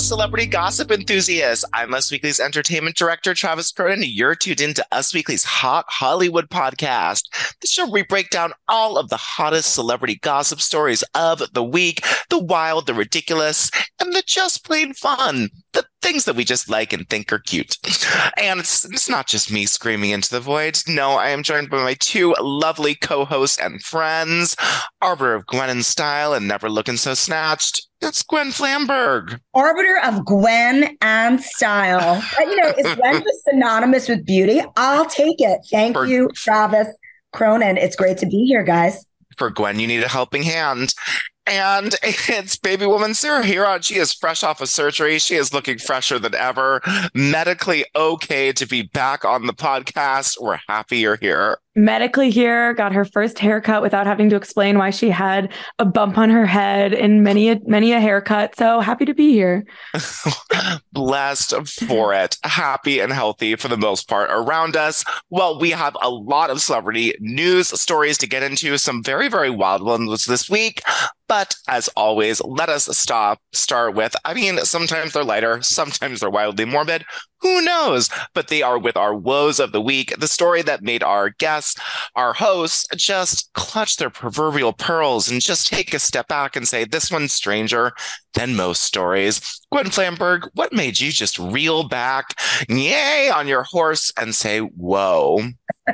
Celebrity gossip enthusiasts. I'm Us Weekly's entertainment director, Travis Cronin. You're tuned into Us Weekly's Hot Hollywood podcast, the show we break down all of the hottest celebrity gossip stories of the week, the wild, the ridiculous, and the just plain fun. The things that we just like and think are cute. And it's, it's not just me screaming into the void. No, I am joined by my two lovely co-hosts and friends, Arbiter of Gwen and Style and Never Looking So Snatched, it's Gwen Flamberg. Arbiter of Gwen and style. you know, is Gwen just synonymous with beauty? I'll take it. Thank For, you, Travis Cronin. It's great to be here, guys. For Gwen, you need a helping hand. And it's baby woman Sarah Hearon. She is fresh off of surgery. She is looking fresher than ever. Medically okay to be back on the podcast. We're happy you're here medically here, got her first haircut without having to explain why she had a bump on her head in many a many a haircut. So happy to be here. Blessed for it. Happy and healthy for the most part around us. Well, we have a lot of celebrity news stories to get into, some very, very wild ones this week. But as always, let us stop, start with, I mean, sometimes they're lighter, sometimes they're wildly morbid. Who knows? But they are with our woes of the week, the story that made our guests, our hosts, just clutch their proverbial pearls and just take a step back and say, this one's stranger than most stories. Gwen Flamberg, what made you just reel back, yay, on your horse and say, whoa?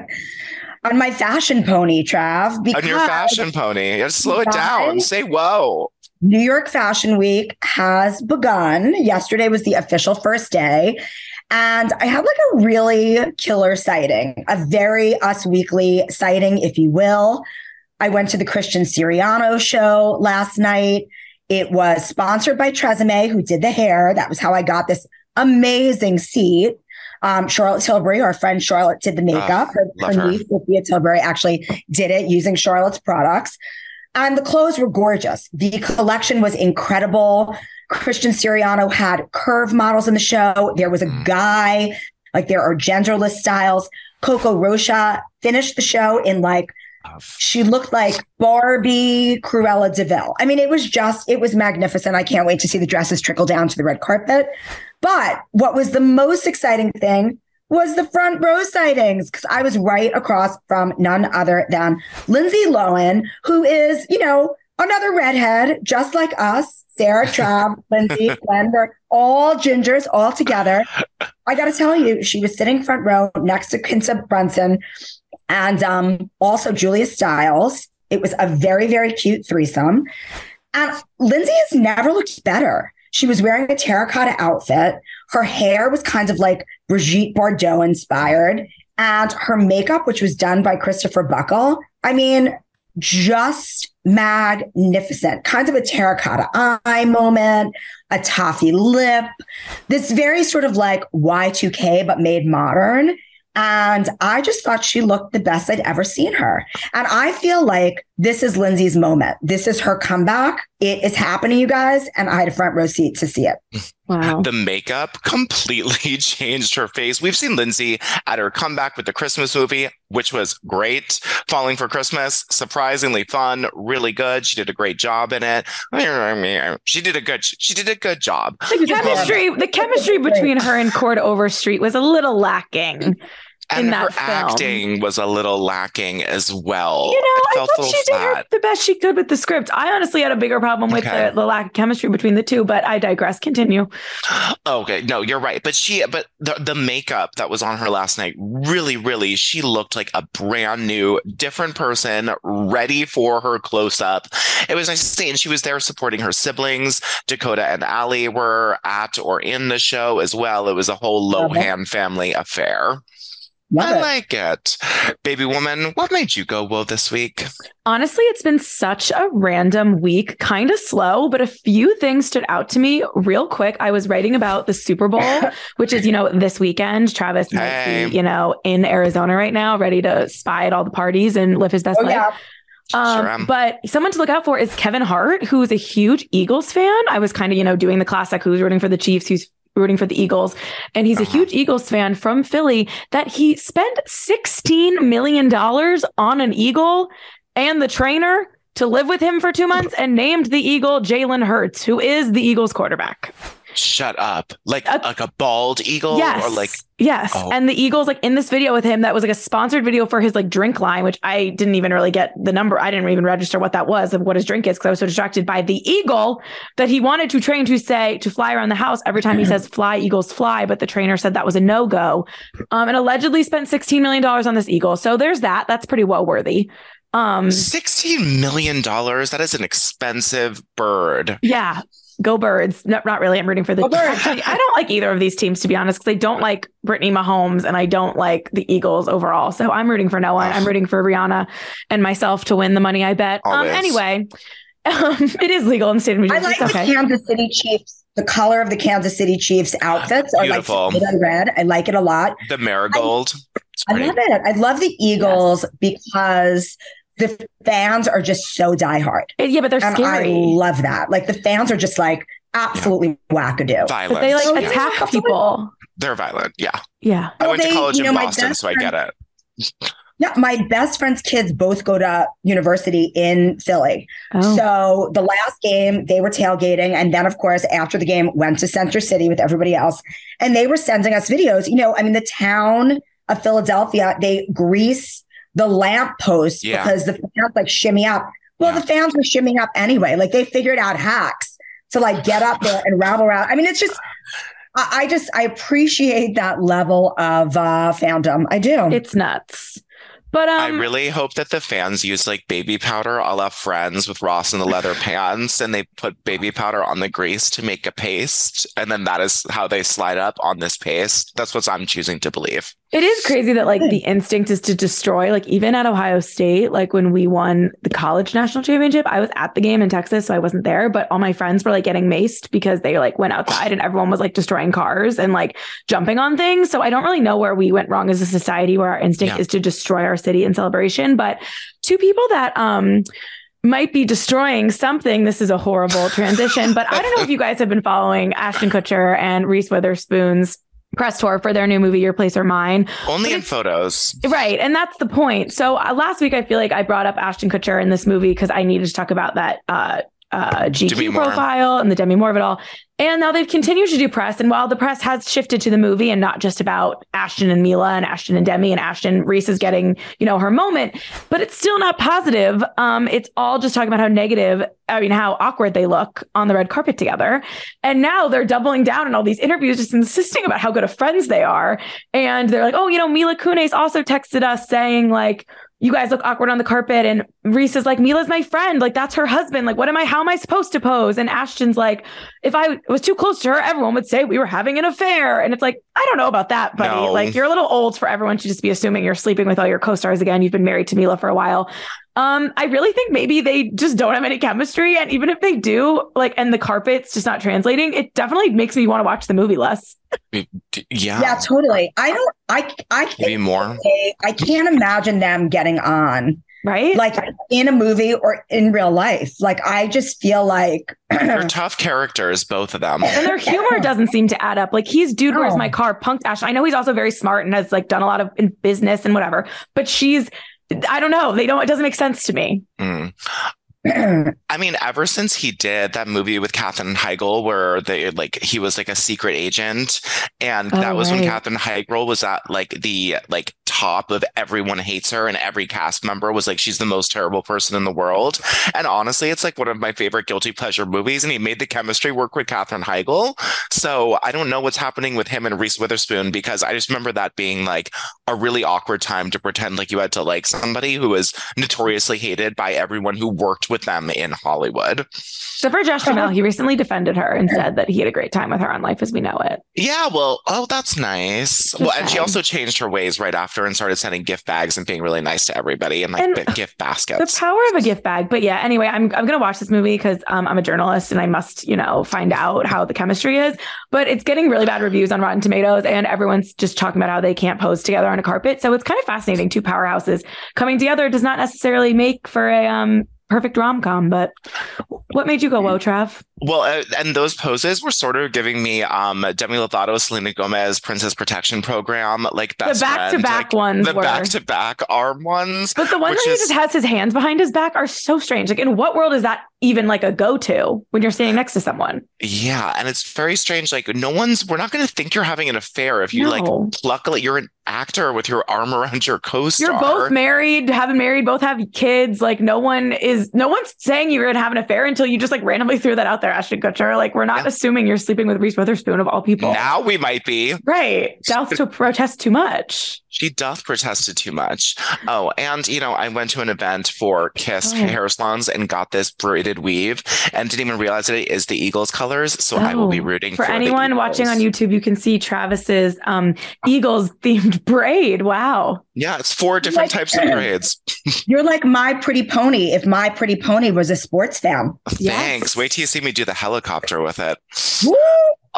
on my fashion pony, Trav. Because on your fashion pony. Slow it down. Say whoa. New York Fashion Week has begun. Yesterday was the official first day. And I had like a really killer sighting, a very Us Weekly sighting, if you will. I went to the Christian Siriano show last night. It was sponsored by Tresemme, who did the hair. That was how I got this amazing seat. Um, Charlotte Tilbury, our friend Charlotte, did the makeup. Uh, her, her niece, Sophia Tilbury, actually did it using Charlotte's products. And the clothes were gorgeous. The collection was incredible. Christian Siriano had curve models in the show. There was a mm. guy, like there are genderless styles. Coco Rocha finished the show in like she looked like Barbie Cruella de Vil. I mean, it was just, it was magnificent. I can't wait to see the dresses trickle down to the red carpet. But what was the most exciting thing was the front row sightings because I was right across from none other than Lindsay Lohan, who is, you know, another redhead, just like us. Sarah Trav, Lindsay, Gwen, they're all gingers all together. I got to tell you, she was sitting front row next to Quinta Brunson and um, also Julia Stiles. It was a very, very cute threesome. And Lindsay has never looked better. She was wearing a terracotta outfit. Her hair was kind of like Brigitte Bardot inspired. And her makeup, which was done by Christopher Buckle, I mean, just magnificent, kind of a terracotta eye moment, a toffee lip, this very sort of like Y2K, but made modern. And I just thought she looked the best I'd ever seen her. And I feel like this is Lindsay's moment. This is her comeback. It is happening, you guys. And I had a front row seat to see it. Wow. The makeup completely changed her face. We've seen Lindsay at her comeback with the Christmas movie, which was great. Falling for Christmas, surprisingly fun, really good. She did a great job in it. She did a good she did a good job. The chemistry, the chemistry between her and Chord Overstreet was a little lacking and her film. acting was a little lacking as well. You know, I thought she did her, the best she could with the script. I honestly had a bigger problem with Okay. the, the lack of chemistry between the two, but I digress. Continue. Okay, no, you're right. But she, but the the makeup that was on her last night, really, really, she looked like a brand new, different person, ready for her close up. It was nice to see, and she was there supporting her siblings. Dakota and Ali were at or in the show as well. It was a whole Lohan family affair. Love I it. like it. Baby woman, what made you go whoa this week? Honestly, it's been such a random week, kind of slow, but a few things stood out to me real quick. I was writing about the Super Bowl, which is, you know, this weekend. Travis might be, you know, in Arizona right now, ready to spy at all the parties and live his best Oh life. yeah. Um, Sure but someone to look out for is Kevin Hart, who is a huge Eagles fan. I was kind of, you know, doing the classic who's rooting for the Chiefs, who's rooting for the Eagles. And he's a Uh-huh. huge Eagles fan from Philly that he spent $16 million on an Eagle and the trainer to live with him for two months and named the Eagle Jalen Hurts, who is the Eagles quarterback. Shut up. Like Uh, like a bald eagle yes. or like yes. Oh. And the Eagles, like in this video with him, that was like a sponsored video for his like drink line, which I didn't even really get the number. I didn't even register what that was of what his drink is because I was so distracted by the eagle that he wanted to train to say to fly around the house every time he says fly, Eagles fly. But the trainer said that was a no go. Um, and allegedly spent $16 million on this eagle. So there's that. That's pretty well worthy. Um, sixteen million dollars. That is an expensive bird. Yeah. Go birds. No, not really. I'm rooting for the Go Birds. Actually, I don't like either of these teams to be honest, because I don't like Brittany Mahomes and I don't like the Eagles overall. So I'm rooting for no one. I'm rooting for Rihanna and myself to win the money I bet. Um anyway. Um, it is legal in the state of New I like It's the okay. Kansas City Chiefs. The color of the Kansas City Chiefs outfits are Beautiful. like red red. I like it a lot. The marigold. It's I love it. I love the Eagles because the fans are just so diehard. Yeah, but they're And scary. I love that. Like the fans are just like absolutely wackadoo. Violent. but they like yeah. attack people. They're violent. Yeah. Yeah. I Well, went to college you know, in Boston, best so I get it. Yeah, my best friend's kids both go to university in Philly. Oh. So the last game, they were tailgating. And then, of course, after the game, went to Center City with everybody else. And they were sending us videos. You know, I mean, the town of Philadelphia, they grease the lamp posts Yeah. because the fans like shimmy up. Well, Yeah. the fans were shimmying up anyway. Like they figured out hacks to like get up there and rabble around. I mean, it's just, I, I just, I appreciate that level of uh, fandom. I do. it's nuts. But um I really hope that the fans use like baby powder a la Friends with Ross in the leather pants, and they put baby powder on the grease to make a paste, and then that is how they slide up on this paste. That's what I'm choosing to believe. It is crazy that like the instinct is to destroy. Like even at Ohio State, like when we won the college national championship, I was at the game in Texas, so I wasn't there. But all my friends were like getting maced because they like went outside and everyone was like destroying cars and like jumping on things. So I don't really know where we went wrong as a society where our instinct Yeah. is to destroy our city in celebration. But two people that um might be destroying something. This is a horrible transition, but I don't know if you guys have been following Ashton Kutcher and Reese Witherspoon's press tour for their new movie, Your Place or Mine. Only in photos. Right. And that's the point. So uh, last week, I feel like I brought up Ashton Kutcher in this movie because I needed to talk about that uh, uh, GQ profile and the Demi Moore of it all. And now they've continued to do press. And while the press has shifted to the movie and not just about Ashton and Mila and Ashton and Demi and Ashton, Reese is getting, you know, her moment, but it's still not positive. Um, it's all just talking about how negative, I mean, how awkward they look on the red carpet together. And now they're doubling down in all these interviews, just insisting about how good of friends they are. And they're like, oh, you know, Mila Kunis also texted us saying, like, you guys look awkward on the carpet. And Reese is like, Mila's my friend. Like, that's her husband. Like, what am I, how am I supposed to pose? And Ashton's like, if I was too close to her, everyone would say we were having an affair. And it's like, I don't know about that, buddy. No. Like, you're a little old for everyone to just be assuming you're sleeping with all your co stars again. You've been married to Mila for a while. Um, I really think maybe they just don't have any chemistry. And even if they do, like, and the carpet's just not translating, it definitely makes me want to watch the movie less. Yeah. Yeah, totally. I don't. I I Maybe more. I can't imagine them getting on right? Like in a movie or in real life. Like I just feel like they're tough characters, both of them. And their humor doesn't seem to add up. Like he's dude, where's my car? Punked Ash. I know he's also very smart and has like done a lot of in business and whatever, but she's I don't know. They don't. It doesn't make sense to me. Mm. I mean, ever since he did that movie with Katherine Heigl, where they like he was like a secret agent, and oh, that was right. when Katherine Heigl was at like the like top of everyone hates her, and every cast member was like she's the most terrible person in the world. And honestly, it's like one of my favorite guilty pleasure movies, and he made the chemistry work with Katherine Heigl. So I don't know what's happening with him and Reese Witherspoon because I just remember that being like a really awkward time to pretend like you had to like somebody who was notoriously hated by everyone who worked with them in Hollywood. So for Josh Duhamel, he recently defended her and said that he had a great time with her on Life as We Know It. Yeah, well, oh, that's nice. Just well, saying. and she also changed her ways right after and started sending gift bags and being really nice to everybody and like and gift baskets. The power of a gift bag. But yeah, anyway, I'm I'm gonna watch this movie because um, I'm a journalist and I must, you know, find out how the chemistry is. But it's getting really bad reviews on Rotten Tomatoes, and everyone's just talking about how they can't pose together on a carpet. So it's kind of fascinating. Two powerhouses coming together does not necessarily make for a um perfect rom com. But what made you go, whoa, Trav? Well, uh, and those poses were sort of giving me um Demi Lovato, Selena Gomez, Princess Protection Program, like best the back to back ones, the back to back arm ones. But the ones where is... he just has his hands behind his back are so strange. Like, in what world is that even like a go to when you're standing next to someone? Yeah, and it's very strange. Like, no one's. We're not going to think you're having an affair if you no. like pluck. Like, you're an actor with your arm around your co-star. You're both married, haven't married, both have kids. Like, no one is. No one's saying you're going to have an affair until you just like randomly threw that out there, Ashton Kutcher. Like, we're not yeah. assuming you're sleeping with Reese Witherspoon of all people. Now we might be. Right. Doth to protest too much. She doth protested too much. Oh, and you know, I went to an event for Kiss oh. hair salons and got this braided weave and didn't even realize that it is the Eagles colors. So oh. I will be oh. rooting for, for anyone watching on YouTube. You can see Travis's um, Eagles themed braid. Wow. Yeah, it's four different like, types of braids. You're like my pretty pony. If my pretty pony was a sports fan. Thanks. Yes. Wait till you see me do the helicopter with it. Woo!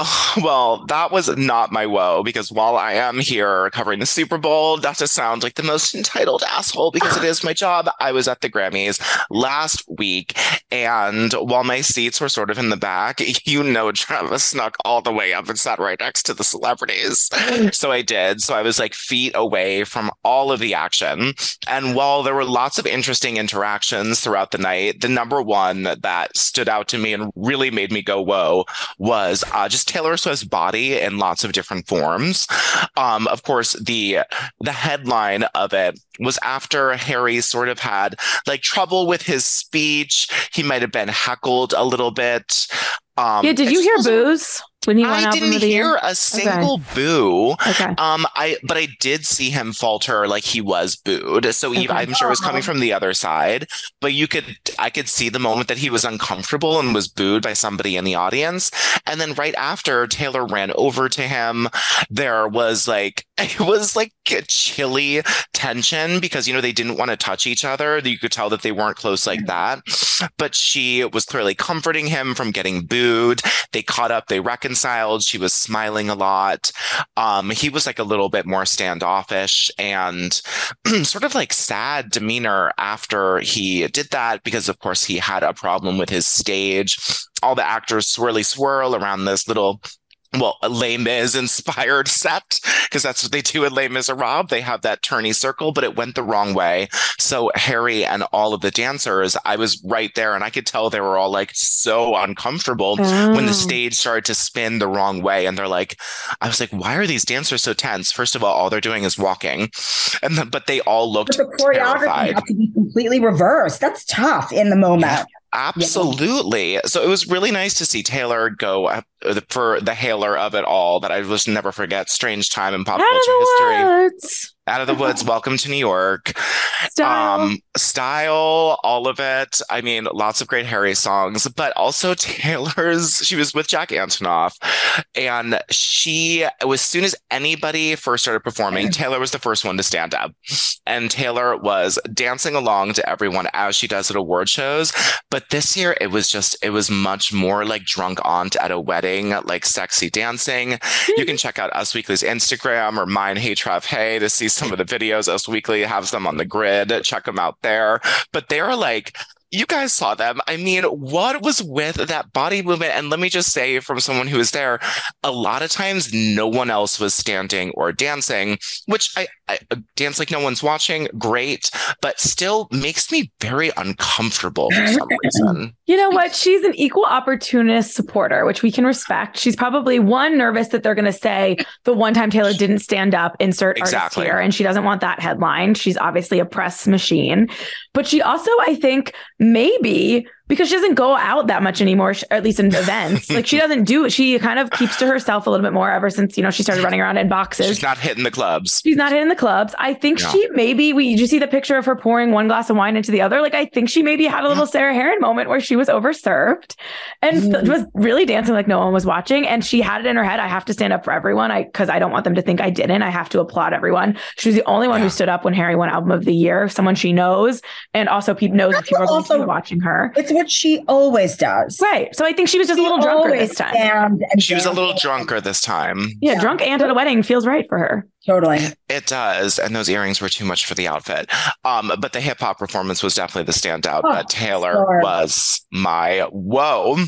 Oh, well, that was not my woe because while I am here covering the Super Bowl, not to sound like the most entitled asshole because it is my job, I was at the Grammys last week. And while my seats were sort of in the back, you know, Travis snuck all the way up and sat right next to the celebrities. so I did. So I was like feet away from all of the action. And while there were lots of interesting interactions throughout the night, the number one that stood out to me and really made me go, whoa, was uh, just Taylor Swift's body in lots of different forms. Um, of course, the the headline of it was after Harry sort of had like trouble with his speech. He might have been heckled a little bit. Um, yeah, did you hear boos? When he I didn't hear a single okay. boo. Okay. Um, I but I did see him falter like he was booed. So okay. I'm sure it was coming from the other side. But you could I could see the moment that he was uncomfortable and was booed by somebody in the audience. And then right after Taylor ran over to him, there was like it was like a chilly tension because you know they didn't want to touch each other. You could tell that they weren't close like that. But she was clearly comforting him from getting booed. They caught up, they reconciled reconciled. She was smiling a lot. Um, he was like a little bit more standoffish and sort of like sad demeanor after he did that because, of course, he had a problem with his stage. All the actors swirly swirl around this little well, a Les Mis inspired set because that's what they do in Les Miserables. They have that tourney circle, but it went the wrong way. So Harry and all of the dancers, I was right there and I could tell they were all like so uncomfortable oh. when the oh. stage started to spin the wrong way. And they're like, I was like, why are these dancers so tense? First of all, all they're doing is walking. And the, but they all looked but the choreography terrified. had to be completely reversed. That's tough in the moment. Yeah. Absolutely. Yeah. So it was really nice to see Taylor go uh, for the Haylor of it all that I will never forget. Strange time in pop culture history. Out of the Woods, Welcome to New York. Style. Um, style, all of it. I mean, lots of great Harry songs, but also Taylor's. She was with Jack Antonoff. And she, as soon as anybody first started performing, Taylor was the first one to stand up. And Taylor was dancing along to everyone as she does at award shows. But this year, it was just, it was much more like drunk aunt at a wedding, like sexy dancing. you can check out Us Weekly's Instagram or mine, Hey Trav Hey, to see some of the videos. Us Weekly has them on the grid. Check them out there. But they're like you guys saw them. I mean, what was with that body movement? And let me just say, from someone who was there, a lot of times no one else was standing or dancing, which I, I uh, dance like no one's watching, great, but still makes me very uncomfortable for some reason. You know what? She's an equal opportunist supporter, which we can respect. She's probably one nervous that they're going to say the one time Taylor didn't stand up, insert exactly. artist here, and she doesn't want that headline. She's obviously a press machine, but she also, I think, maybe because she doesn't go out that much anymore, at least in events. like she doesn't do. She kind of keeps to herself a little bit more ever since, you know, she started running around in boxes. She's not hitting the clubs. She's not hitting the clubs. I think she maybe, we, did you see the picture of her pouring one glass of wine into the other? Like, I think she maybe had a little Sarah Hearon moment where she was overserved and mm. was really dancing like no one was watching. And she had it in her head. I have to stand up for everyone. I, cause I don't want them to think I didn't. I have to applaud everyone. She was the only one yeah. who stood up when Harry won album of the year, someone she knows. And also people knows That's people are watching her. It's what she always always does. Right. So I think she was just she a little drunker this time. she was a little drunker this time. Yeah, yeah, drunk and at a wedding feels right for her. Totally. It does. And those earrings were too much for the outfit. Um, but the hip hop performance was definitely the standout. Oh, but Taylor sure. was my whoa.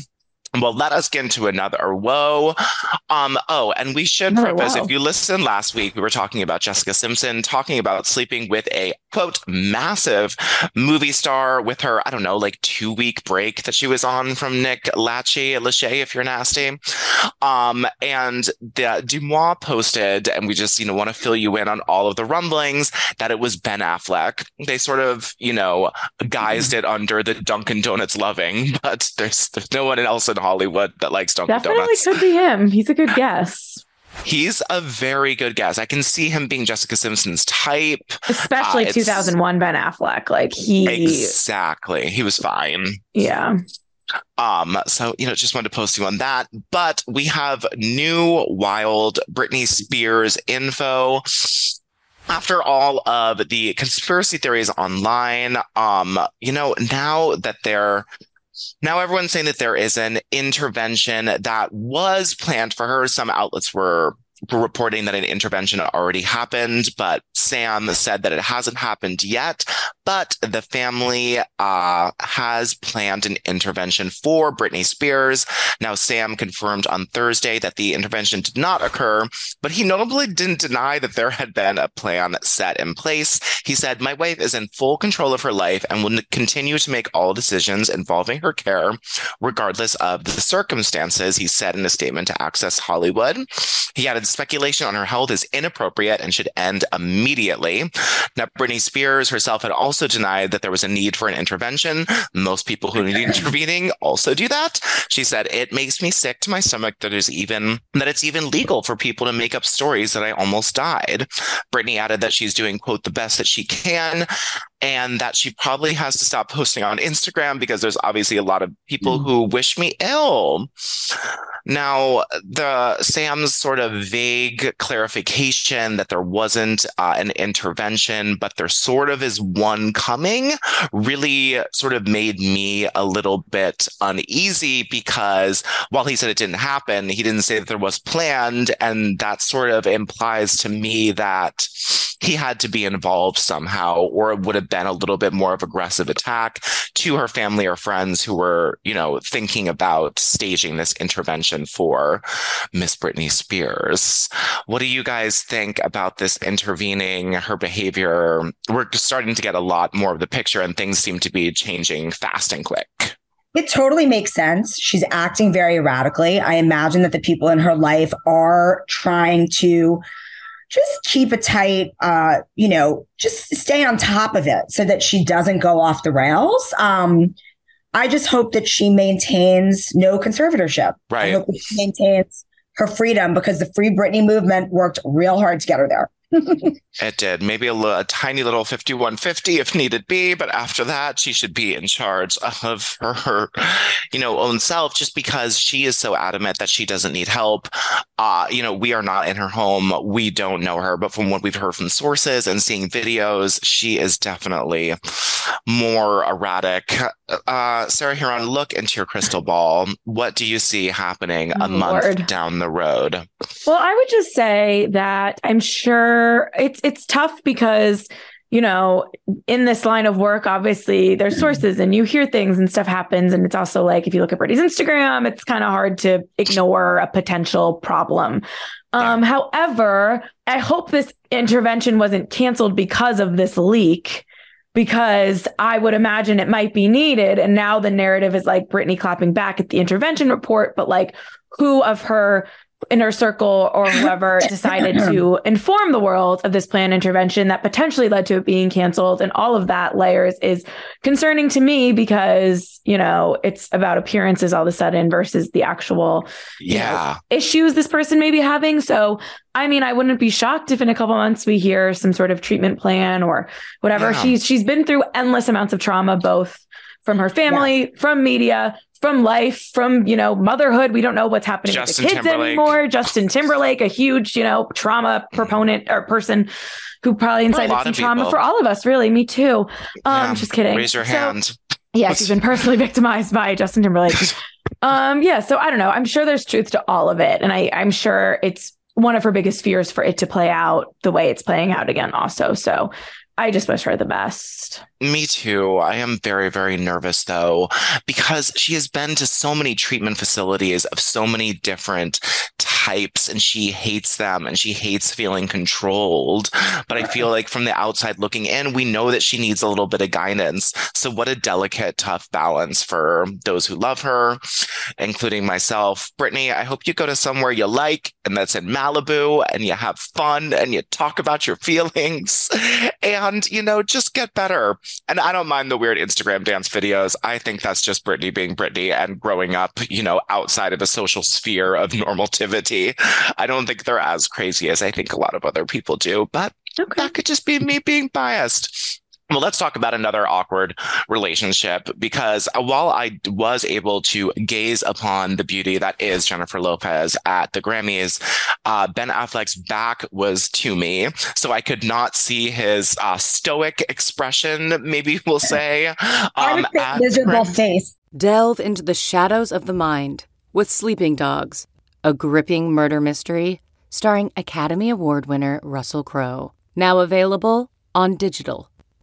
Well, let us get into another whoa. Um, oh, and we should preface if you listened last week, we were talking about Jessica Simpson talking about sleeping with a quote massive movie star with her, I don't know, like two week break that she was on from Nick Lachey, Lachey, if you're nasty. Um, and the DeuxMoi posted, and we just, you know, want to fill you in on all of the rumblings that it was Ben Affleck. They sort of, you know, guised it under the Dunkin' Donuts loving, but there's there's no one else in Hollywood that likes Dunkin' Definitely Donuts. Definitely could be him. He's a good guess. He's a very good guess. I can see him being Jessica Simpson's type. Especially uh, 2001 Ben Affleck. Like he Exactly. He was fine. Yeah. Um, so you know, just wanted to post you on that. But we have new wild Britney Spears info after all of the conspiracy theories online, um, you know, now that they're now everyone's saying that there is an intervention that was planned for her. Some outlets were reporting that an intervention already happened, but Sam said that it hasn't happened yet. But the family uh, has planned an intervention for Britney Spears. Now, Sam confirmed on Thursday that the intervention did not occur, but he notably didn't deny that there had been a plan set in place. He said, My wife is in full control of her life and will continue to make all decisions involving her care, regardless of the circumstances, he said in a statement to Access Hollywood. He added, Speculation on her health is inappropriate and should end immediately. Now, Britney Spears herself had also denied that there was a need for an intervention. Most people who need intervening also do that. She said, It makes me sick to my stomach that there's even that it's even legal for people to make up stories that I almost died. Britney added that she's doing, quote, the best that she can and that she probably has to stop posting on Instagram because there's obviously a lot of people mm. who wish me ill. Now, the Sam's sort of vague clarification that there wasn't uh, an intervention, but there sort of is one coming, really sort of made me a little bit uneasy because while he said it didn't happen, he didn't say that there was planned, and that sort of implies to me that he had to be involved somehow, or it would have been a little bit more of aggressive attack to her family or friends who were, you know, thinking about staging this intervention for Miss Britney Spears. What do you guys think about this intervening, her behavior? We're starting to get a lot more of the picture, and things seem to be changing fast and quick. It totally makes sense. She's acting very erratically. I imagine that the people in her life are trying to just keep it tight, uh, you know, just stay on top of it so that she doesn't go off the rails. Um, I just hope that she maintains no conservatorship. Right. I hope that she maintains her freedom because the Free Britney movement worked real hard to get her there. it did. Maybe a, a, tiny little 5150 if needed be, but after that, she should be in charge of her, her, you know, own self just because she is so adamant that she doesn't need help. Uh, you know, we are not in her home. We don't know her, but from what we've heard from sources and seeing videos, she is definitely more erratic. Uh, Sarah Hearon, look into your crystal ball. What do you see happening a month down the road? Well, I would just say that I'm sure it's it's tough because you know, in this line of work, obviously there's sources and you hear things and stuff happens. And it's also like if you look at Britney's Instagram, it's kind of hard to ignore a potential problem. Um, however, I hope this intervention wasn't canceled because of this leak, because I would imagine it might be needed. And now the narrative is like Britney clapping back at the intervention report, but like who of her inner circle or whoever decided to inform the world of this planned intervention that potentially led to it being canceled and all of that layers is concerning to me because you know it's about appearances all of a sudden versus the actual yeah know, issues this person may be having so i mean i wouldn't be shocked if in a couple months we hear some sort of treatment plan or whatever yeah. she's she's been through endless amounts of trauma both from her family, yeah. from media, from life, from you know motherhood. We don't know what's happening Justin with the kids Timberlake. anymore. Justin Timberlake, a huge you know trauma proponent or person who probably incited some trauma for all of us. Really, me too. Um, yeah. just kidding. Raise your so, hand. Yeah, she's been personally victimized by Justin Timberlake. um, yeah, so I don't know. I'm sure there's truth to all of it, and I I'm sure it's one of her biggest fears for it to play out the way it's playing out again. Also, so I just wish her the best. Me too. I am very, very nervous though, because she has been to so many treatment facilities of so many different types and she hates them and she hates feeling controlled. But I feel like from the outside looking in, we know that she needs a little bit of guidance. So, what a delicate, tough balance for those who love her, including myself. Britney, I hope you go to somewhere you like and that's in Malibu and you have fun and you talk about your feelings and, you know, just get better. And I don't mind the weird Instagram dance videos. I think that's just Britney being Britney and growing up, you know, outside of the social sphere of normativity. I don't think they're as crazy as I think a lot of other people do, but okay. that could just be me being biased. Well, let's talk about another awkward relationship because while I was able to gaze upon the beauty that is Jennifer Lopez at the Grammys, uh, Ben Affleck's back was to me. So I could not see his uh, stoic expression, maybe we'll say. Um, miserable face. Delve into the shadows of the mind with Sleeping Dogs, a gripping murder mystery starring Academy Award winner Russell Crowe. Now available on digital.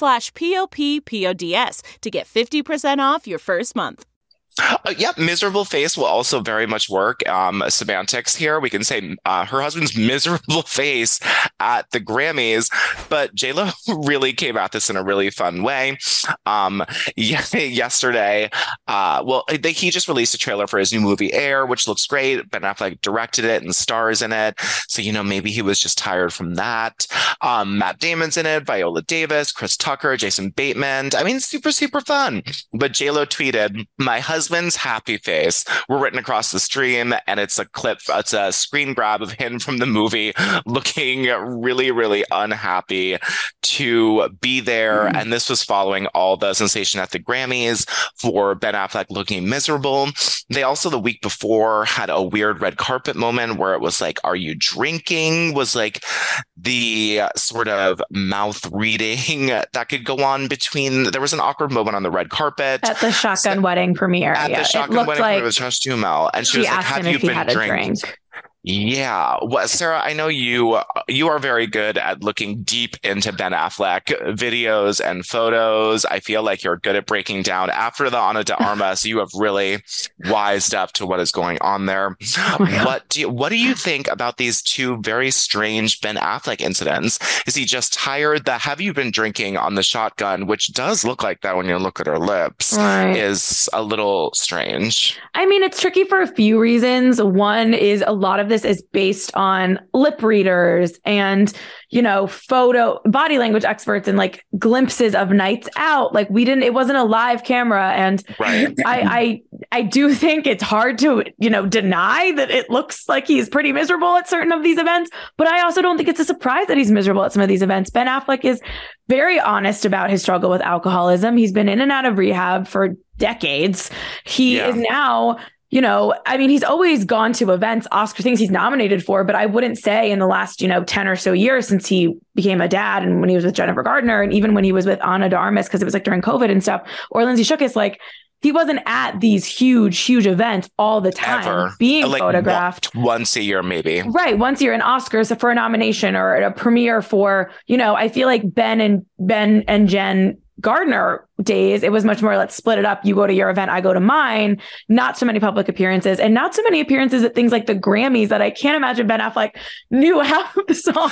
slash p-o-p-p-o-d-s to get 50% off your first month. Uh, yep, miserable face will also very much work. Um, semantics here. We can say uh, her husband's miserable face at the Grammys, but J Lo really came at this in a really fun way. Um, yesterday, uh, well, they, he just released a trailer for his new movie Air, which looks great. Ben Affleck directed it and stars in it, so you know maybe he was just tired from that. Um, Matt Damon's in it, Viola Davis, Chris Tucker, Jason Bateman. I mean, super super fun. But J Lo tweeted, "My husband." Husband's happy face were written across the stream, and it's a clip, it's a screen grab of him from the movie looking really, really unhappy to be there. Mm. And this was following all the sensation at the Grammys for Ben Affleck looking miserable. They also, the week before, had a weird red carpet moment where it was like, Are you drinking? was like the sort of mouth reading that could go on between. There was an awkward moment on the red carpet at the shotgun so, wedding premiere at yeah, the shotgun wedding like it was Josh Duhamel, and she, she was like, "Have you been drinking?" Yeah, well, Sarah, I know you uh, you are very good at looking deep into Ben Affleck videos and photos. I feel like you're good at breaking down after the Ana de Armas. you have really wised up to what is going on there. Oh what do you, what do you think about these two very strange Ben Affleck incidents? Is he just tired? The have you been drinking on the shotgun, which does look like that when you look at her lips, right. is a little strange. I mean, it's tricky for a few reasons. One is a lot of this is based on lip readers and, you know, photo body language experts and like glimpses of nights out. Like we didn't, it wasn't a live camera. And right. I, I, I do think it's hard to, you know, deny that it looks like he's pretty miserable at certain of these events. But I also don't think it's a surprise that he's miserable at some of these events. Ben Affleck is very honest about his struggle with alcoholism. He's been in and out of rehab for decades. He yeah. is now you know, I mean, he's always gone to events, Oscar things he's nominated for, but I wouldn't say in the last, you know, 10 or so years since he became a dad and when he was with Jennifer Gardner and even when he was with Ana de Armas, because it was like during COVID and stuff, or Lindsay Shookus, like he wasn't at these huge, huge events all the time Ever. being like photographed. Once a year, maybe. Right. Once a year in Oscars for a nomination or a premiere for, you know, I feel like Ben and Ben and Jen Gardner days, it was much more let's split it up. You go to your event, I go to mine. Not so many public appearances and not so many appearances at things like the Grammys that I can't imagine Ben Affleck knew half of the songs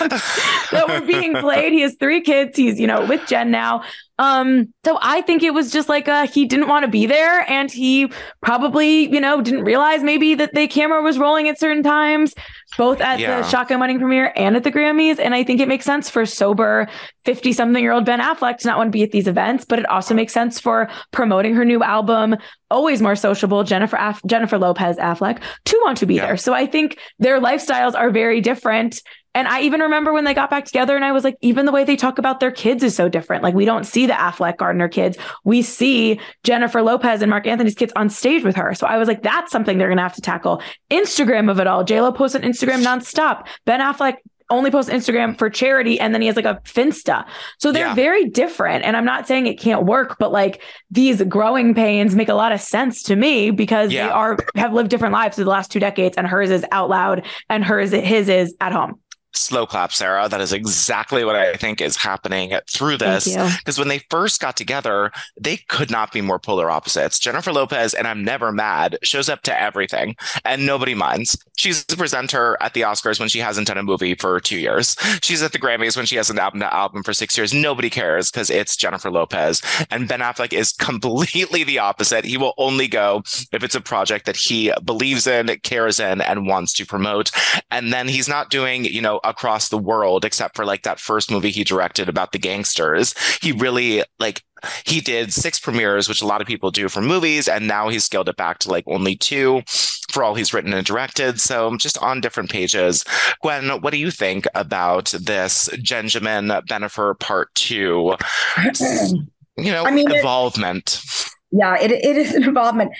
that were being played. He has three kids. He's, you know, with Jen now. Um, so I think it was just like uh he didn't want to be there and he probably, you know, didn't realize maybe that the camera was rolling at certain times, both at yeah. the Shotgun Wedding premiere and at the Grammys. And I think it makes sense for sober 50 something year old Ben Affleck to not want to be at these events, but it also makes sense for promoting her new album, always more sociable, Jennifer Aff- Jennifer Lopez Affleck, to want to be yeah. there. So I think their lifestyles are very different. And I even remember when they got back together and I was like, even the way they talk about their kids is so different. Like we don't see the Affleck Gardner kids. We see Jennifer Lopez and Marc Anthony's kids on stage with her. So I was like, that's something they're going to have to tackle. Instagram of it all. JLo posts on Instagram nonstop. Ben Affleck only posts Instagram for charity and then he has like a Finsta. So they're yeah. very different. And I'm not saying it can't work, but like these growing pains make a lot of sense to me because yeah. they are have lived different lives for the last two decades and hers is out loud and hers his is at home slow clap, Sarah. That is exactly what I think is happening through this. Because when they first got together, they could not be more polar opposites. Jennifer Lopez, and I'm never mad, shows up to everything and nobody minds. She's the presenter at the Oscars when she hasn't done a movie for two years. She's at the Grammys when she hasn't album to album for six years. Nobody cares because it's Jennifer Lopez. And Ben Affleck is completely the opposite. He will only go if it's a project that he believes in, cares in, and wants to promote. And then he's not doing, you know, across the world, except for like that first movie he directed about the gangsters. He really like he did six premieres, which a lot of people do for movies, and now he's scaled it back to like only two for all he's written and directed. So just on different pages. Gwen, what do you think about this Benjamin Bennifer part two? You know, I mean, involvement. It, yeah, it, it is an involvement.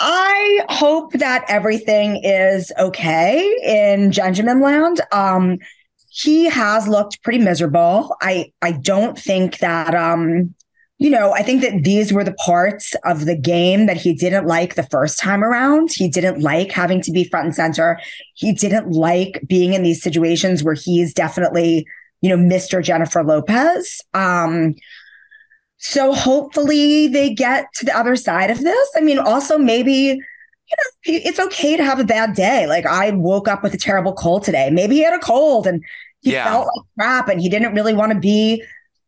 I hope that everything is okay in Benjamin land. Um, he has looked pretty miserable. I I don't think that um, you know, I think that these were the parts of the game that he didn't like the first time around. He didn't like having to be front and center. He didn't like being in these situations where he's definitely, you know, Mr. Jennifer Lopez. Um, so hopefully they get to the other side of this. I mean, also maybe, you know, it's okay to have a bad day. Like I woke up with a terrible cold today. Maybe he had a cold and he yeah. felt like crap and he didn't really want to be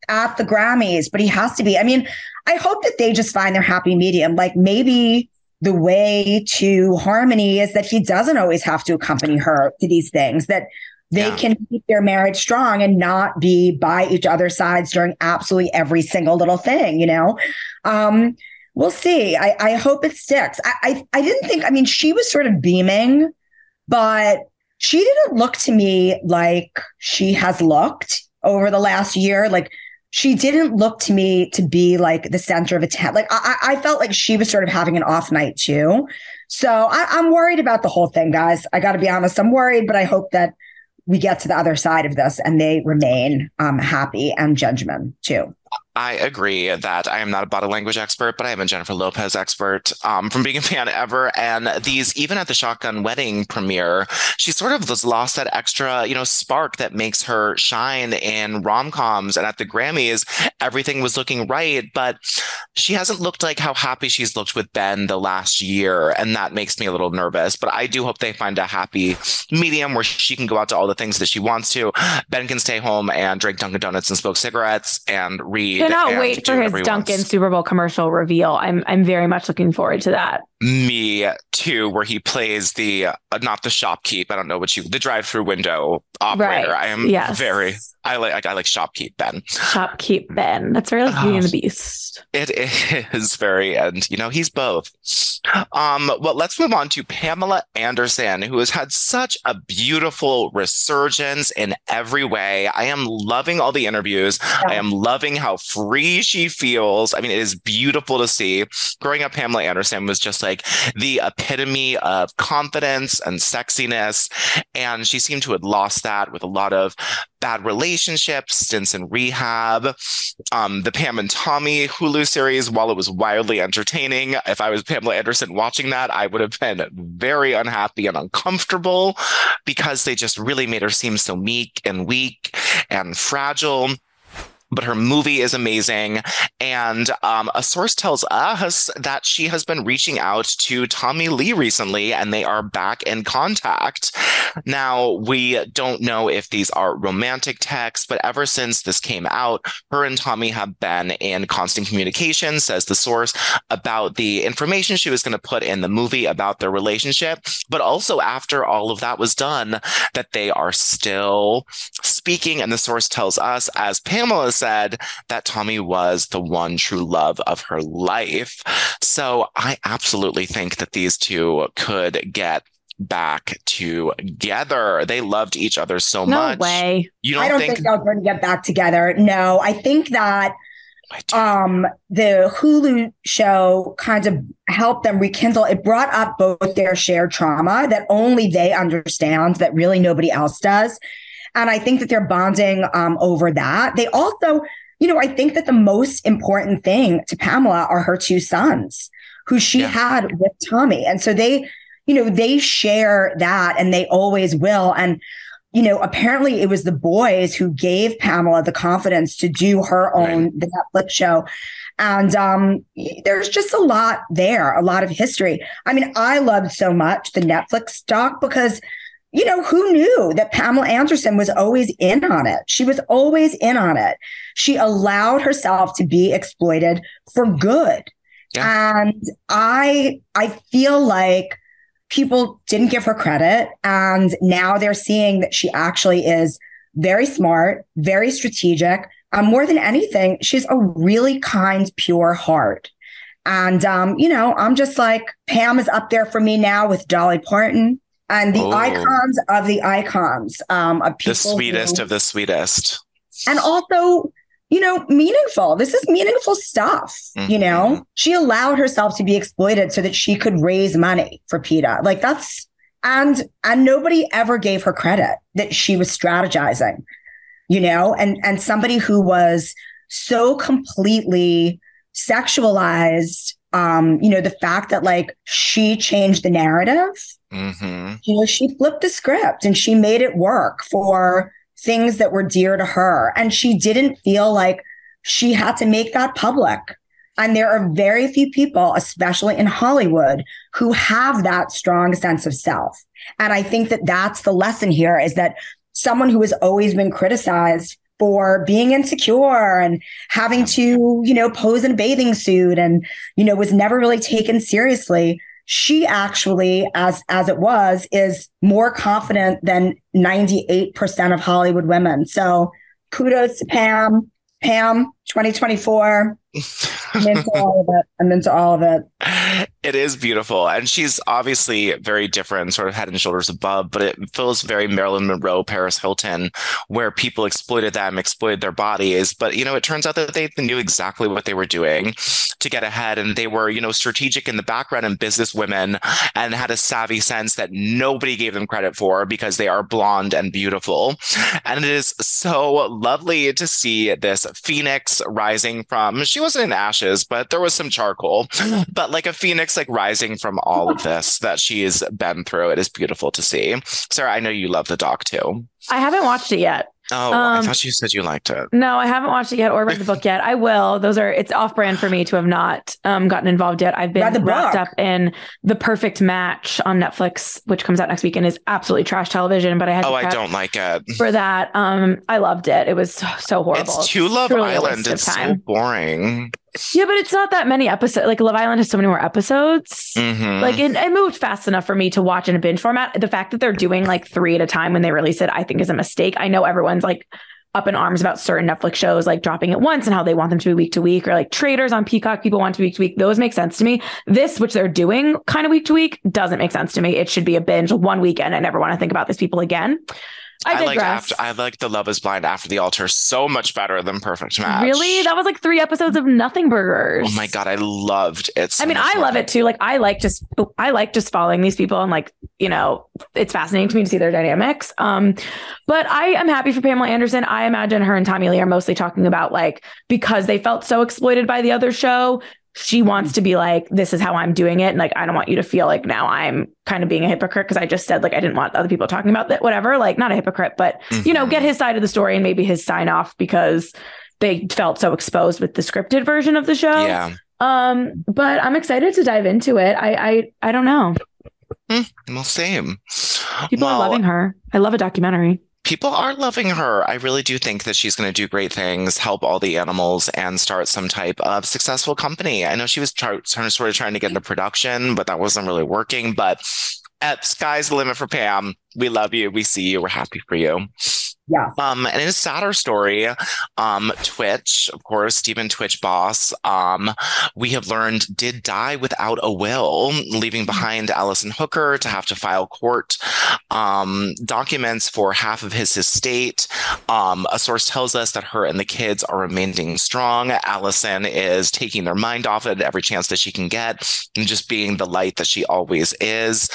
at the Grammys, but he has to be. I mean, I hope that they just find their happy medium. Like maybe the way to harmony is that he doesn't always have to accompany her to these things, that they yeah. can keep their marriage strong and not be by each other's sides during absolutely every single little thing, you know? Um, we'll see. I, I hope it sticks. I, I, I didn't think, I mean, she was sort of beaming, but she didn't look to me like she has looked over the last year. Like she didn't look to me to be like the center of attention. Like I, I felt like she was sort of having an off night too. So I, I'm worried about the whole thing, guys. I got to be honest. I'm worried, but I hope that we get to the other side of this and they remain um, happy and judgment too. I agree that I am not a body language expert, but I am a Jennifer Lopez expert um, from being a fan ever. And these, even at the Shotgun Wedding premiere, she sort of just lost that extra, you know, spark that makes her shine in rom coms. And at the Grammys, everything was looking right, but she hasn't looked like how happy she's looked with Ben the last year. And that makes me a little nervous. But I do hope they find a happy medium where she can go out to all the things that she wants to. Ben can stay home and drink Dunkin' Donuts and smoke cigarettes and read cannot wait for his Dunkin' Super Bowl commercial reveal. I'm I'm very much looking forward to that. Me too, where he plays the uh, not the shopkeep. I don't know what you the drive-through window operator. Right. I am yes. very I like I like shopkeep Ben. Shopkeep Ben. That's very like Beauty and the Beast. It is very, and you know he's both. Um, well, let's move on to Pamela Anderson, who has had such a beautiful resurgence in every way. I am loving all the interviews. Yeah. I am loving how free she feels. I mean, it is beautiful to see. Growing up, Pamela Anderson was just like the epitome of confidence and sexiness, and she seemed to have lost that with a lot of bad relationships, stints in rehab. Um, the Pam and Tommy Hulu series, while it was wildly entertaining, if I was Pamela Anderson watching that, I would have been very unhappy and uncomfortable because they just really made her seem so meek and weak and fragile but her movie is amazing. And um, a source tells us that she has been reaching out to Tommy Lee recently and they are back in contact. Now, we don't know if these are romantic texts, but ever since this came out, her and Tommy have been in constant communication, says the source, about the information she was going to put in the movie about their relationship. But also, after all of that was done, that they are still speaking. And the source tells us, as Pamela said that Tommy was the one true love of her life. So I absolutely think that these two could get back together. They loved each other so no much. No way. You don't I don't think, think they're going to get back together. No, I think that um the Hulu show kind of helped them rekindle it brought up both their shared trauma that only they understand that really nobody else does and I think that they're bonding um, over that. They also, you know, I think that the most important thing to Pamela are her two sons who she yeah. had with Tommy. And so they, you know, they share that and they always will. And, you know, apparently it was the boys who gave Pamela the confidence to do her own right. the Netflix show. And um, there's just a lot there, a lot of history. I mean, I loved so much the Netflix doc because you know, who knew that Pamela Anderson was always in on it? She was always in on it. She allowed herself to be exploited for good. Yeah. And I I feel like people didn't give her credit and now they're seeing that she actually is very smart, very strategic. Um, more than anything, she's a really kind, pure heart. And um, you know, I'm just like Pam is up there for me now with Dolly Parton and the oh. icons of the icons um, of people. The sweetest who, of the sweetest. And also, you know, meaningful. This is meaningful stuff. Mm-hmm. You know, she allowed herself to be exploited so that she could raise money for PETA. Like that's and and nobody ever gave her credit that she was strategizing. You know, and and somebody who was so completely sexualized um, you know, the fact that like she changed the narrative, mm-hmm. you know, she flipped the script and she made it work for things that were dear to her. And she didn't feel like she had to make that public. And there are very few people, especially in Hollywood, who have that strong sense of self. And I think that that's the lesson here is that someone who has always been criticized for being insecure and having to, you know, pose in a bathing suit and, you know, was never really taken seriously. She actually, as as it was, is more confident than 98% of Hollywood women. So kudos to Pam. Pam, 2024. I'm into all of it. I'm into all of it. It is beautiful. And she's obviously very different, sort of head and shoulders above, but it feels very Marilyn Monroe, Paris Hilton, where people exploited them, exploited their bodies. But, you know, it turns out that they knew exactly what they were doing to get ahead. And they were, you know, strategic in the background and business women and had a savvy sense that nobody gave them credit for because they are blonde and beautiful. And it is so lovely to see this phoenix rising from, she wasn't in ashes, but there was some charcoal, but like a phoenix like rising from all of this that she has been through. It is beautiful to see. Sarah, I know you love the doc too. I haven't watched it yet. Oh, um, I thought you said you liked it. No, I haven't watched it yet or read the book yet. I will. Those are it's off brand for me to have not um, gotten involved yet. I've been wrapped up in the perfect match on Netflix, which comes out next week and is absolutely trash television. But I had oh, I don't like it for that. Um, I loved it. It was so, so horrible. It's too Love Island. It's so boring. Yeah, but it's not that many episodes. Like Love Island has so many more episodes. Mm-hmm. Like it, it, moved fast enough for me to watch in a binge format. The fact that they're doing like three at a time when they release it, I think is a mistake. I know everyone's like up in arms about certain Netflix shows like dropping it once and how they want them to be week to week, or like Traitors on Peacock, people want to be week to week. Those make sense to me. This, which they're doing kind of week to week, doesn't make sense to me. It should be a binge one weekend. I never want to think about these people again. I, I like after I like the Love Is Blind after the altar so much better than Perfect Match. Really, that was like three episodes of Nothing Burgers. Oh my god, I loved it. So I mean, I love it too. Like I like just I like just following these people and like you know it's fascinating to me to see their dynamics. Um, but I am happy for Pamela Anderson. I imagine her and Tommy Lee are mostly talking about like because they felt so exploited by the other show she wants to be like, this is how I'm doing it. And like, I don't want you to feel like now I'm kind of being a hypocrite because I just said like I didn't want other people talking about that, whatever. Like, not a hypocrite, but mm-hmm. you know, get his side of the story and maybe his sign off because they felt so exposed with the scripted version of the show. Yeah. Um, but I'm excited to dive into it. I I I don't know. Mm, well, same. People well, are loving her. I love a documentary people are loving her. I really do think that she's going to do great things, help all the animals, and start some type of successful company. I know she was trying, sort of trying to get into production, but that wasn't really working. But at sky's the limit for Pam. We love you. We see you. We're happy for you. Yeah. Um, and in a sadder story, um, Twitch, of course, Stephen Twitch Boss, um, we have learned did die without a will, leaving behind Allison Holker to have to file court um, documents for half of his estate. Um, a source tells us that her and the kids are remaining strong. Allison is taking their mind off it every chance that she can get and just being the light that she always is.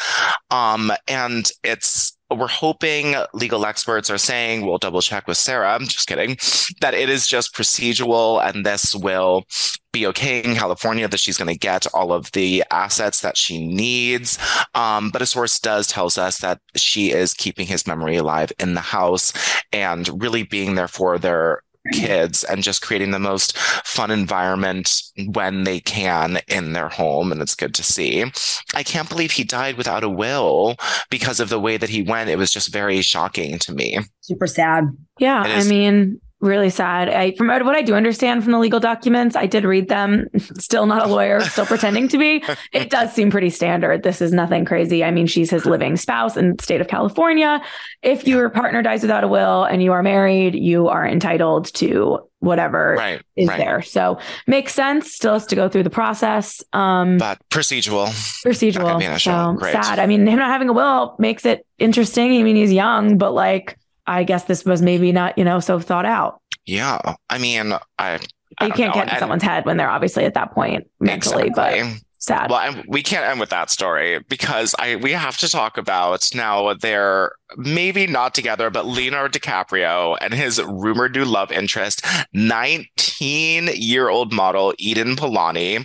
Um, and it's we're hoping legal experts are saying, we'll double check with Sarah, I'm just kidding, that it is just procedural and this will be okay in California, that she's going to get all of the assets that she needs. Um, but a source does tells us that she is keeping his memory alive in the house and really being there for their kids and just creating the most fun environment when they can in their home. And it's good to see. I can't believe he died without a will because of the way that he went. It was just very shocking to me. Super sad. Yeah. I mean, really sad. I from what I do understand from the legal documents, I did read them. Still not a lawyer, still pretending to be. It does seem pretty standard. This is nothing crazy. I mean, she's his living spouse in the state of California. If your partner dies without a will and you are married, you are entitled to whatever right, is right. there. So makes sense. Still has to go through the process. Um, but procedural. Procedural. So sad. I mean, him not having a will makes it interesting. I mean, he's young, but like I guess this was maybe not, you know, so thought out. Yeah. I mean, I, I you can't know. get in someone's head when they're obviously at that point mentally, exactly. but sad. Well, we can't end with that story because I we have to talk about now they're maybe not together, but Leonardo DiCaprio and his rumored new love interest, 19 year old model Eden Polani.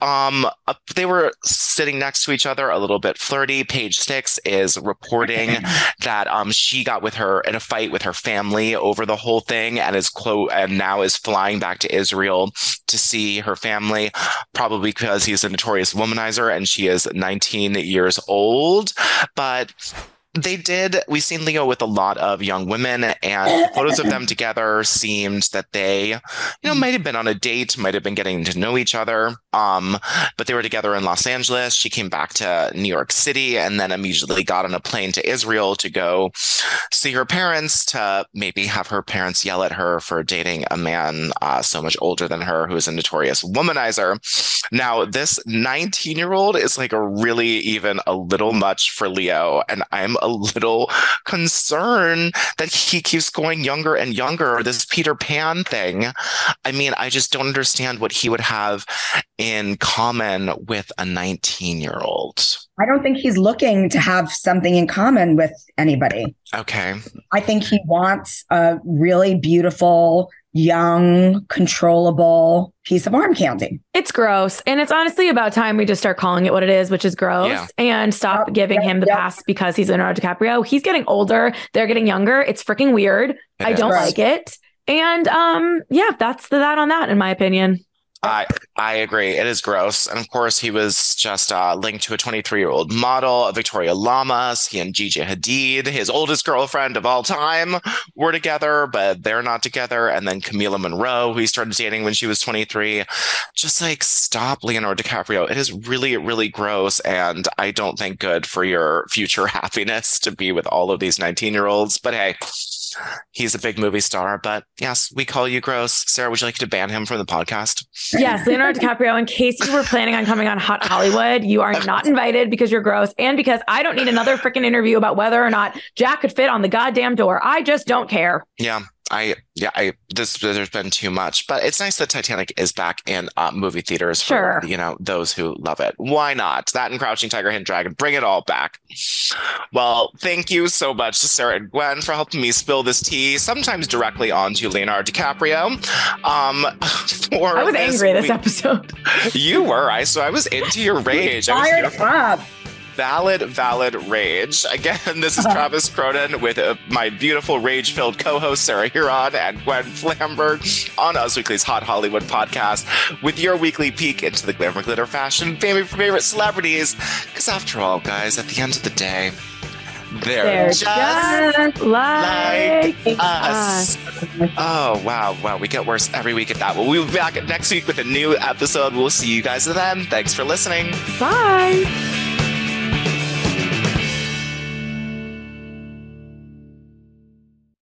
Um, they were sitting next to each other, a little bit flirty. Page Six is reporting that um she got with her in a fight with her family over the whole thing, and is quote and now is flying back to Israel to see her family, probably because he's a notorious womanizer and she is 19 years old. But they did. We've seen Leo with a lot of young women, and photos of them together seemed that they, you know, might have been on a date, might have been getting to know each other. Um, but they were together in Los Angeles. She came back to New York City and then immediately got on a plane to Israel to go see her parents to maybe have her parents yell at her for dating a man uh, so much older than her who is a notorious womanizer. Now, this 19 year old is like a really even a little much for Leo. And I'm a little concern that he keeps going younger and younger. This Peter Pan thing. I mean, I just don't understand what he would have in common with a 19 year old. I don't think he's looking to have something in common with anybody. Okay. I think he wants a really beautiful, young, controllable piece of arm candy. It's gross. And it's honestly about time we just start calling it what it is, which is gross, Yeah. and stop Yep, giving yep, him the yep. pass because he's Leonardo DiCaprio. He's getting older. They're getting younger. It's freaking weird. It I don't is. like it. And um, yeah, that's the that on that, in my opinion. I I agree. It is gross. And of course, he was just uh, linked to a 23 year old model, Victoria Lamas. He and Gigi Hadid, his oldest girlfriend of all time, were together, but they're not together. And then Camila Morrone, who he started dating when she was 23. Just like stop, Leonardo DiCaprio. It is really, really gross. And I don't think good for your future happiness to be with all of these 19 year olds. But hey, he's a big movie star. But yes, we call you gross. Sarah, would you like to ban him from the podcast? Yes, Leonardo DiCaprio, in case you were planning on coming on Hot Hollywood, you are not invited because you're gross and because I don't need another freaking interview about whether or not Jack could fit on the goddamn door. I just don't care. Yeah, I yeah, I this there's been too much, but it's nice that Titanic is back in uh, movie theaters for Sure. you know those who love it. Why not? That and Crouching Tiger, Hidden Dragon, bring it all back. Well, thank you so much to Sarah and Gwen for helping me spill this tea, sometimes directly onto Leonardo DiCaprio. Um, for I was angry this week- episode. You were, I so I was into your rage. I was Fired here up. Valid, valid rage. Again, this is Travis Cronin with uh, my beautiful rage filled co host Sarah Hearon and Gwen Flamberg on Us Weekly's Hot Hollywood podcast with your weekly peek into the glamour, glitter, fashion, favorite, favorite celebrities. Because after all, guys, at the end of the day, they're, They're just, just like us. Oh, wow. Wow. We get worse every week at that. Well, we'll be back next week with a new episode. We'll see you guys then. Thanks for listening. Bye.